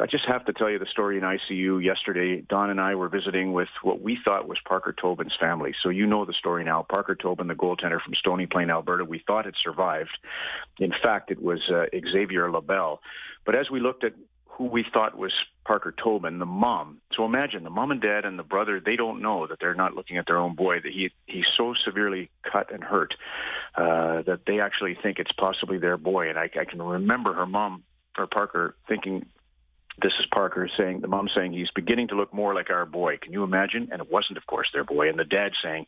I just have to tell you the story in ICU yesterday. Don and I were visiting with what we thought was Parker Tobin's family. So you know the story now. Parker Tobin, the goaltender from Stony Plain, Alberta, we thought had survived. In fact, it was uh, Xavier Labelle. But as we looked at who we thought was Parker Tobin, the mom. So imagine the mom and dad and the brother, they don't know that they're not looking at their own boy, that he he's so severely cut and hurt uh, that they actually think it's possibly their boy. And I, I can remember her mom or Parker thinking this is Parker saying, the mom saying, he's beginning to look more like our boy. Can you imagine? And it wasn't, of course, their boy. And the dad saying,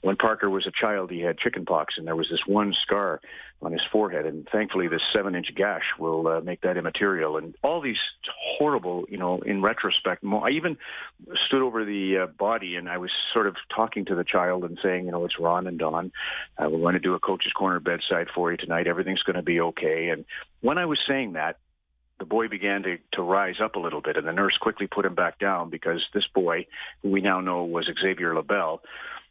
when Parker was a child, he had chickenpox, and there was this one scar on his forehead, and thankfully this seven-inch gash will uh, make that immaterial. And all these horrible, you know, in retrospect, I even stood over the uh, body, and I was sort of talking to the child and saying, you know, it's Ron and Don. Uh, we're going to do a coach's corner bedside for you tonight. Everything's going to be okay. And when I was saying that, the boy began to, to rise up a little bit, and the nurse quickly put him back down because this boy, who we now know was Xavier Labelle,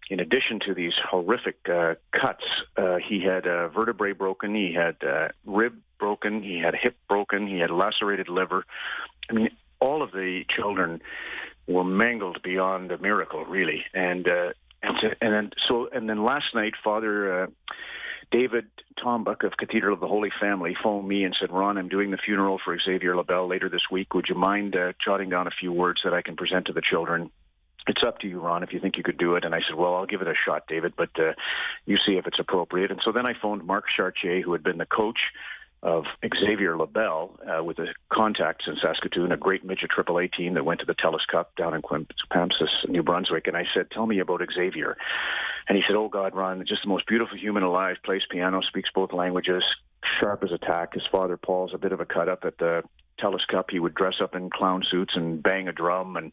in addition to these horrific uh, cuts, uh, he had a vertebrae broken, he had uh, rib broken, he had hip broken, he had lacerated liver. I mean, all of the children were mangled beyond a miracle, really. And uh, and, so, and then so and then last night, Father. David Tombuck of Cathedral of the Holy Family phoned me and said, Ron, I'm doing the funeral for Xavier Labelle later this week. Would you mind uh, jotting down a few words that I can present to the children? It's up to you, Ron, if you think you could do it. And I said, well, I'll give it a shot, David, but uh, you see if it's appropriate. And so then I phoned Mark Chartier, who had been the coach of Xavier Labelle uh, with the contacts in Saskatoon, a great midget AAA team that went to the TELUS Cup down in Quispamsis, New Brunswick. And I said, tell me about Xavier. And he said, oh, God, Ron, just the most beautiful human alive, plays piano, speaks both languages, sharp as a tack. His father, Paul's a bit of a cut up at the TELUS Cup. He would dress up in clown suits and bang a drum. And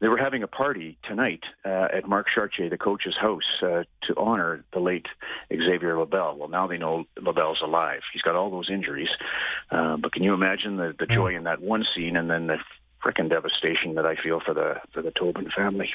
they were having a party tonight uh, at Mark Chartier, the coach's house, uh, to honor the late Xavier Labelle. Well, now they know Labelle's alive. He's got all those injuries. Uh, but can you imagine the, the joy in that one scene and then the frickin' devastation that I feel for the for the Tobin family?